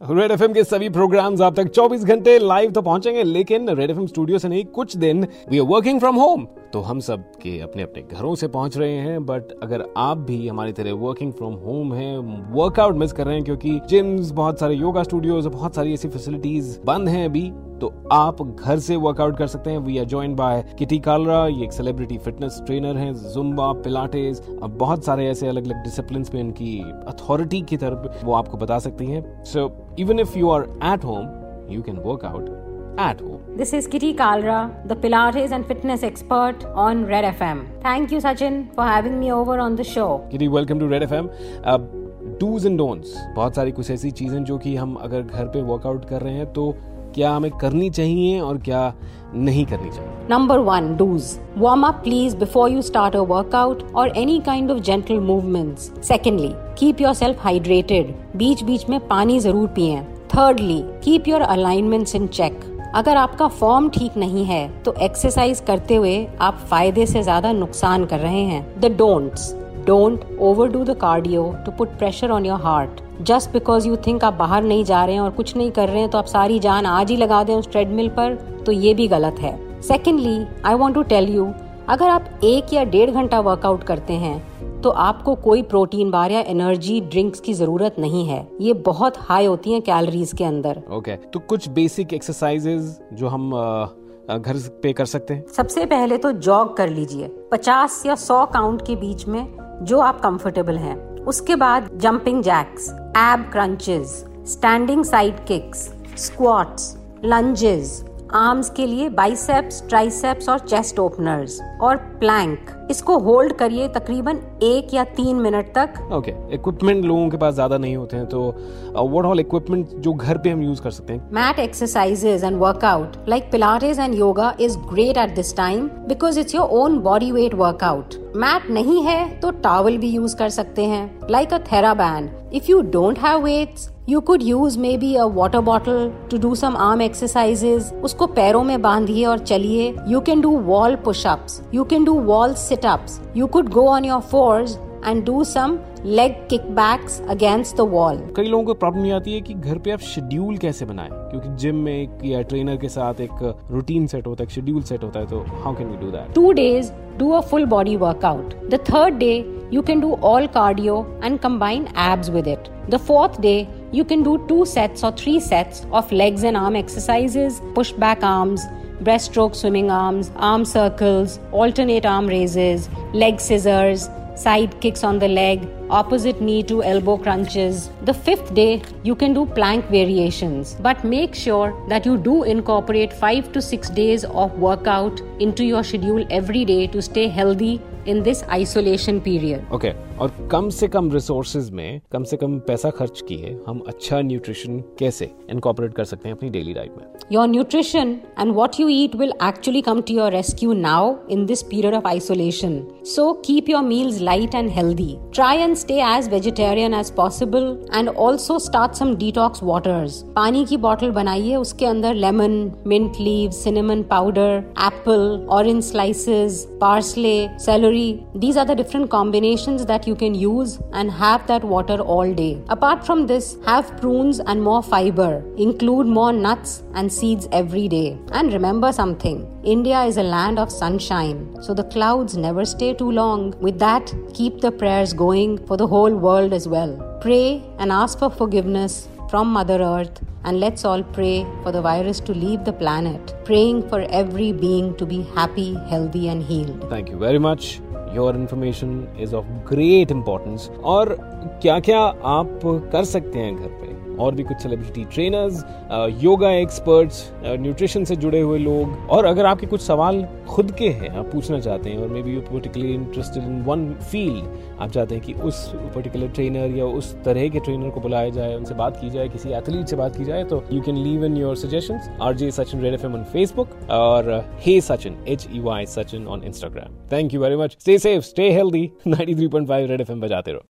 Red F के सभी programmes आप तक 24 घंटे लाइव तो पहुँचेंगे, लेकिन रेड एफ़ स्टूडियो से नहीं, कुछ दिन we are working from home तो हम सब के अपने अपने घरों से पहुँच रहे हैं बट अगर आप भी हमारी तरह वर्किंग फ्रॉम होम है वर्कआउट मिस कर रहे हैं, क्योंकि जिम्स बहुत सारे योगा स्टूडियोज बहुत सारी ऐसी फैसिलिटीज़ बंद हैं अभी तो आप घर से वर्कआउट कर सकते हैं we are join by Kitty Kalra ये एक सेलिब्रिटी फिटनेस ट्रेनर हैं जुम्बा पिलाटेस अब बहुत सारे ऐसे अलग अलग डिसिप्लिन में इनकी अथॉरिटी की तरफ़ वो आपको बता सकती हैं so even if you are at home you can work out at home. This is Kitty Kalra, the Pilates and fitness expert on Red FM. Thank you, Sachin, for having me over on the show. Kitty, welcome to Red FM. Uh, do's and don'ts बहुत सारी कुछ ऐसी चीज़ें जो कि हम अगर घर पे वर्कआउट कर रहे हैं तो क्या हमें करनी चाहिए और क्या नहीं करनी चाहिए? Number one do's warm up please before you start a workout और any kind of gentle movements secondly keep yourself hydrated बीच बीच में पानी ज़रूर पिए thirdly keep your alignments in check अगर आपका फॉर्म ठीक नहीं है तो एक्सरसाइज करते हुए आप फ़ायदे से ज़्यादा नुकसान कर रहे हैं the don'ts don't overdo the cardio to put pressure on your heart just because you think आप बाहर नहीं जा रहे हैं और कुछ नहीं कर रहे हैं तो आप सारी जान आज ही लगा दें उस ट्रेडमिल पर तो ये भी गलत है। Secondly I want to tell you अगर आप एक या डेढ़ घंटा वर्कआउट करते हैं तो आपको कोई प्रोटीन बार या एनर्जी ड्रिंक्स की ज़रूरत नहीं है। ये बहुत हाई होती हैं कैलोरीज के अंदर। Okay okay. तो कुछ बेसिक एक्सरसाइजेज जो हम घर पे कर सकते हैं? सबसे पहले तो जॉग कर लीजिए। 50 या 100 काउंट के बीच में जो आप कंफर्टेबल हैं। उसके बाद jumping jacks ab crunches standing side kicks squats lunges arms के लिए बाइसेप्स ट्राइसेप्स और चेस्ट ओपनर्स और प्लैंक। इसको होल्ड करिए तकरीबन एक या तीन मिनट तक। Okay okay. इक्विपमेंट लोगों के पास ज़्यादा नहीं होते हैं तो व्हाट ऑल इक्विपमेंट जो घर पे हम यूज़ कर सकते हैं। Mat exercises and workout like pilates and yoga is great at this time because it's your own body weight workout mat नहीं है तो टावल भी यूज़ कर सकते हैं like a Theraband if you don't have weights you could use maybe a water bottle to do some arm exercises उसको पैरों में बांधिए और चलिए. You can do wall pushups you can do wall situps you could go on your fours and do some leg kickbacks against the wall कई लोगों को problem ये आती है कि घर पे आप शेड्यूल कैसे बनाएँ? क्योंकि जिम में एक या ट्रेनर के साथ एक रूटीन सेट होता है शेड्यूल सेट होता है तो how can we do that two days do a full body workout the third day you can do all cardio and combine abs with it the fourth day, you can do two sets or three sets of legs and arm exercises, push back arms, breaststroke swimming arms, arm circles, alternate arm raises, leg scissors, side kicks on the leg, opposite knee to elbow crunches. The fifth day, you can do plank variations, but make sure that you do incorporate 5 to 6 days of workout into your schedule every day to stay healthy in this isolation period. Okay. और कम से कम resources में कम से कम पैसा खर्च किए हम अच्छा nutrition कैसे इनकॉपरेट कर सकते हैं अपनी डेली डाइट में your nutrition and what you eat will actually come to your rescue now in this period of isolation so keep your meals light and healthy try and stay as vegetarian as possible and also start some detox waters. पानी की bottle बनाइए उसके अंदर lemon mint leave cinnamon powder apple orange orange parsley parsley, celery. Are the different combination combinations you can use and have that water all day. Apart from this, have prunes and more fiber. Include more nuts and seeds every day. And remember something India is a land of sunshine, so the clouds never stay too long. With that, keep the prayers going for the whole world as well. Pray and ask for forgiveness from Mother Earth, and let's all pray for the virus to leave the planet, praying for every being to be happy, healthy, and healed. Thank you very much. Your information is of great importance और क्या क्या आप कर सकते हैं घर पे? और भी कुछ celebrity trainers yoga experts nutrition से जुड़े हुए लोग। और अगर आपके कुछ सवाल खुद के हैं, आप पूछना चाहते हैं और maybe you particularly interested in one field आप चाहते हैं कि उस पर्टिकुलर ट्रेनर या उस तरह के ट्रेनर को बुलाया जाए, उनसे बात की जाए, किसी एथलीट से बात की जाए तो you can leave in your suggestion R J Sachin red FM on on Facebook और hey Sachin H E Y Sachin on Instagram thank you very much stay safe stay healthy 93.5 red FM M बजाते रहो।